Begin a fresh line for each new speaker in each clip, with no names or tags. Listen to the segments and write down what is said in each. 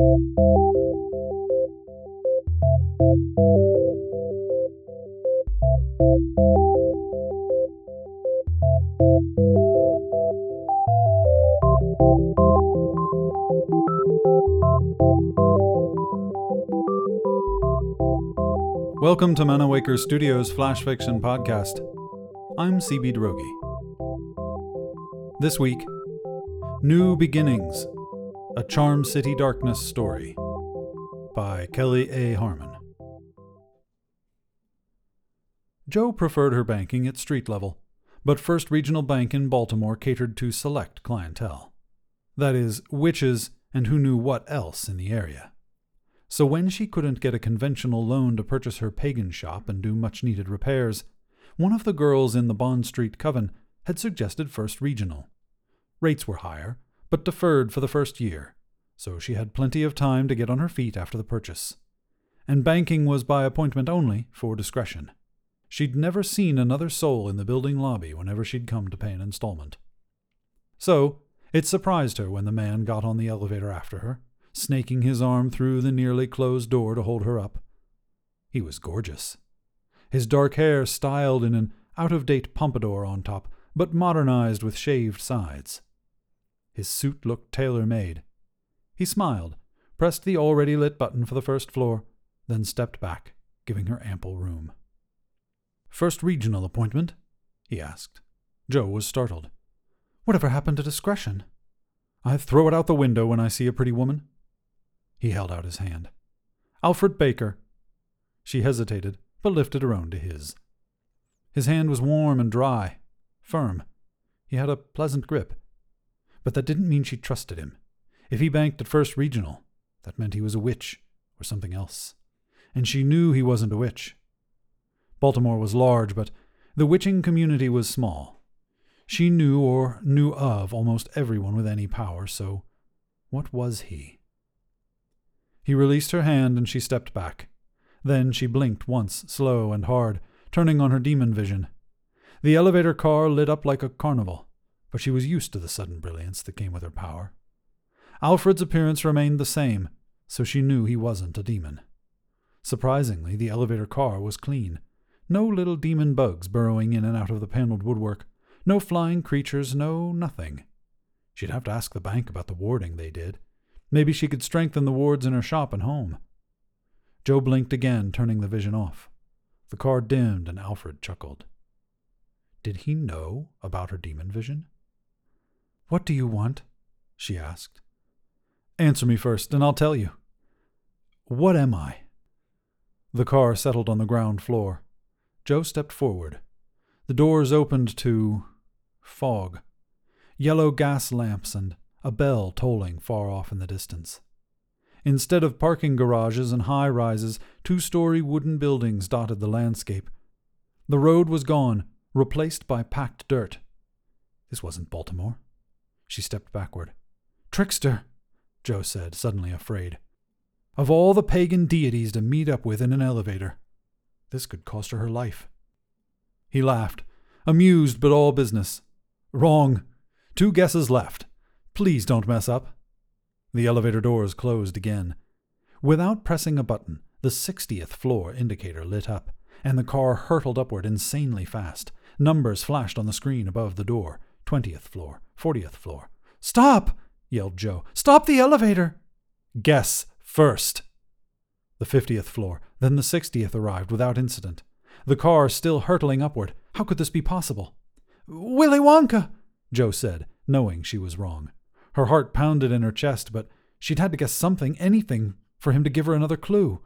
Welcome to Manawaker Studios Flash Fiction Podcast. I'm CB Droege. This week, New Beginnings A Charm City Darkness Story by Kelly A. Harmon. Joe preferred her banking at street level, but First Regional Bank in Baltimore catered to select clientele. That is, witches and who knew what else in the area. So when she couldn't get a conventional loan to purchase her pagan shop and do much needed repairs, one of the girls in the Bond Street Coven had suggested First Regional. Rates were higher, but deferred for the first year, so she had plenty of time to get on her feet after the purchase. And banking was by appointment only, for discretion. She'd never seen another soul in the building lobby whenever she'd come to pay an installment. So, it surprised her when the man got on the elevator after her, snaking his arm through the nearly closed door to hold her up. He was gorgeous. His dark hair styled in an out of date pompadour on top, but modernized with shaved sides. His suit looked tailor made. He smiled, pressed the already lit button for the first floor, then stepped back, giving her ample room. First regional appointment? he asked. Joe was startled. Whatever happened to discretion? I throw it out the window when I see a pretty woman. He held out his hand. Alfred Baker. She hesitated, but lifted her own to his. His hand was warm and dry, firm. He had a pleasant grip. But that didn't mean she trusted him. If he banked at First Regional, that meant he was a witch or something else. And she knew he wasn't a witch. Baltimore was large, but the witching community was small. She knew or knew of almost everyone with any power, so what was he? He released her hand and she stepped back. Then she blinked once, slow and hard, turning on her demon vision. The elevator car lit up like a carnival, but she was used to the sudden brilliance that came with her power. Alfred's appearance remained the same, so she knew he wasn't a demon. Surprisingly, the elevator car was clean. No little demon bugs burrowing in and out of the paneled woodwork. No flying creatures, no nothing. She'd have to ask the bank about the warding they did. Maybe she could strengthen the wards in her shop and home. Joe blinked again, turning the vision off. The car dimmed, and Alfred chuckled. Did he know about her demon vision? What do you want? she asked. Answer me first, and I'll tell you. What am I? The car settled on the ground floor. Joe stepped forward. The doors opened to fog, yellow gas lamps, and a bell tolling far off in the distance. Instead of parking garages and high rises, two story wooden buildings dotted the landscape. The road was gone, replaced by packed dirt. This wasn't Baltimore. She stepped backward. Trickster, Joe said, suddenly afraid. Of all the pagan deities to meet up with in an elevator, this could cost her her life. He laughed, amused but all business. Wrong. Two guesses left. Please don't mess up. The elevator doors closed again. Without pressing a button, the 60th floor indicator lit up, and the car hurtled upward insanely fast. Numbers flashed on the screen above the door 20th floor, 40th floor. Stop! yelled Joe. Stop the elevator! Guess first. The 50th floor, then the 60th arrived without incident. The car still hurtling upward. How could this be possible? Willy Wonka, Joe said, knowing she was wrong. Her heart pounded in her chest, but she'd had to guess something, anything, for him to give her another clue.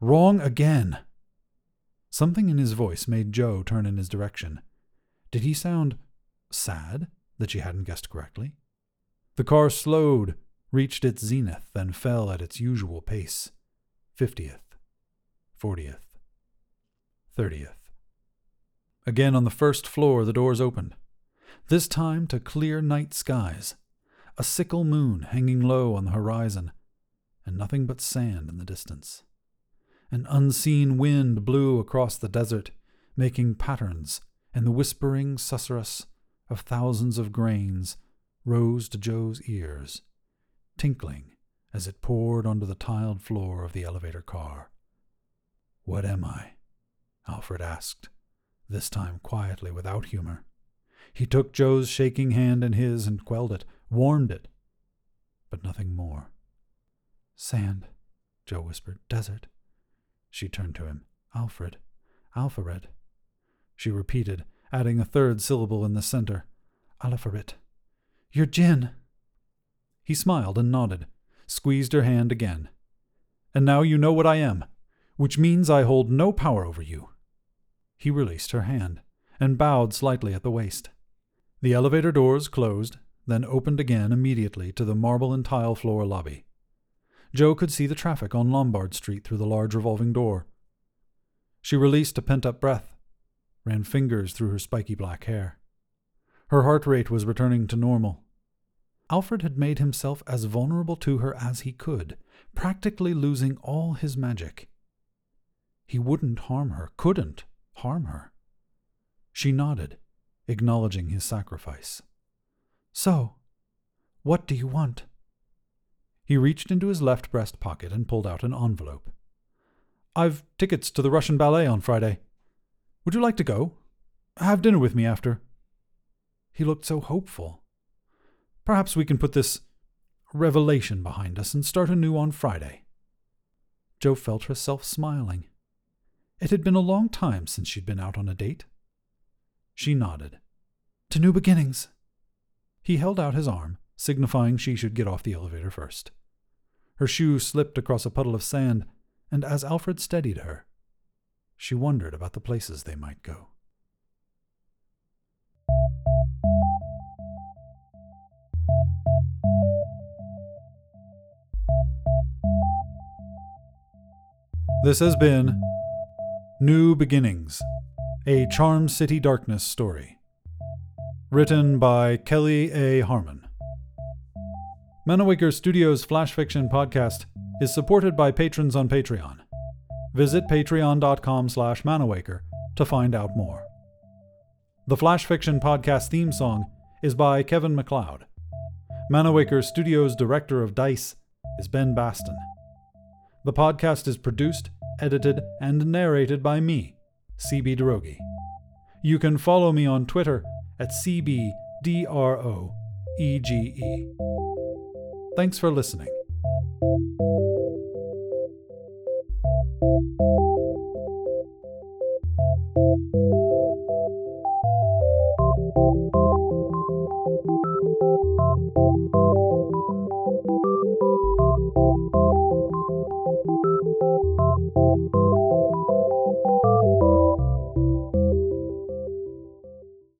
Wrong again. Something in his voice made Joe turn in his direction. Did he sound sad that she hadn't guessed correctly? The car slowed, reached its zenith, then fell at its usual pace. Fiftieth, fortieth, thirtieth. Again on the first floor, the doors opened, this time to clear night skies a sickle moon hanging low on the horizon, and nothing but sand in the distance. An unseen wind blew across the desert, making patterns, and the whispering susurrus of thousands of grains rose to Joe's ears, tinkling as it poured onto the tiled floor of the elevator car. What am I? Alfred asked, this time quietly without humor. He took Joe's shaking hand in his and quelled it, warmed it, but nothing more. Sand, Joe whispered. Desert. She turned to him. Alfred. Alpharet. She repeated, adding a third syllable in the center. Alpharet. Your djinn. He smiled and nodded, squeezed her hand again. And now you know what I am, which means I hold no power over you. He released her hand and bowed slightly at the waist. The elevator doors closed, then opened again immediately to the marble and tile floor lobby. Joe could see the traffic on Lombard Street through the large revolving door. She released a pent up breath, ran fingers through her spiky black hair. Her heart rate was returning to normal. Alfred had made himself as vulnerable to her as he could, practically losing all his magic. He wouldn't harm her, couldn't harm her. She nodded, acknowledging his sacrifice. So, what do you want? He reached into his left breast pocket and pulled out an envelope. I've tickets to the Russian ballet on Friday. Would you like to go? Have dinner with me after. He looked so hopeful. Perhaps we can put this revelation behind us and start anew on Friday. Joe felt herself smiling. It had been a long time since she'd been out on a date. She nodded. To new beginnings. He held out his arm, signifying she should get off the elevator first. Her shoe slipped across a puddle of sand, and as Alfred steadied her, she wondered about the places they might go. This has been New Beginnings, a Charm City Darkness story. Written by Kelly A. Harmon. Manawaker Studios Flash Fiction podcast is supported by patrons on Patreon. Visit patreon.com slash manawaker to find out more. The Flash Fiction podcast theme song is by Kevin MacLeod. Manawaker Studios director of DICE is Ben Baston. The podcast is produced edited, and narrated by me, CB Droege. You can follow me on Twitter at CBDROEGE. Thanks for listening.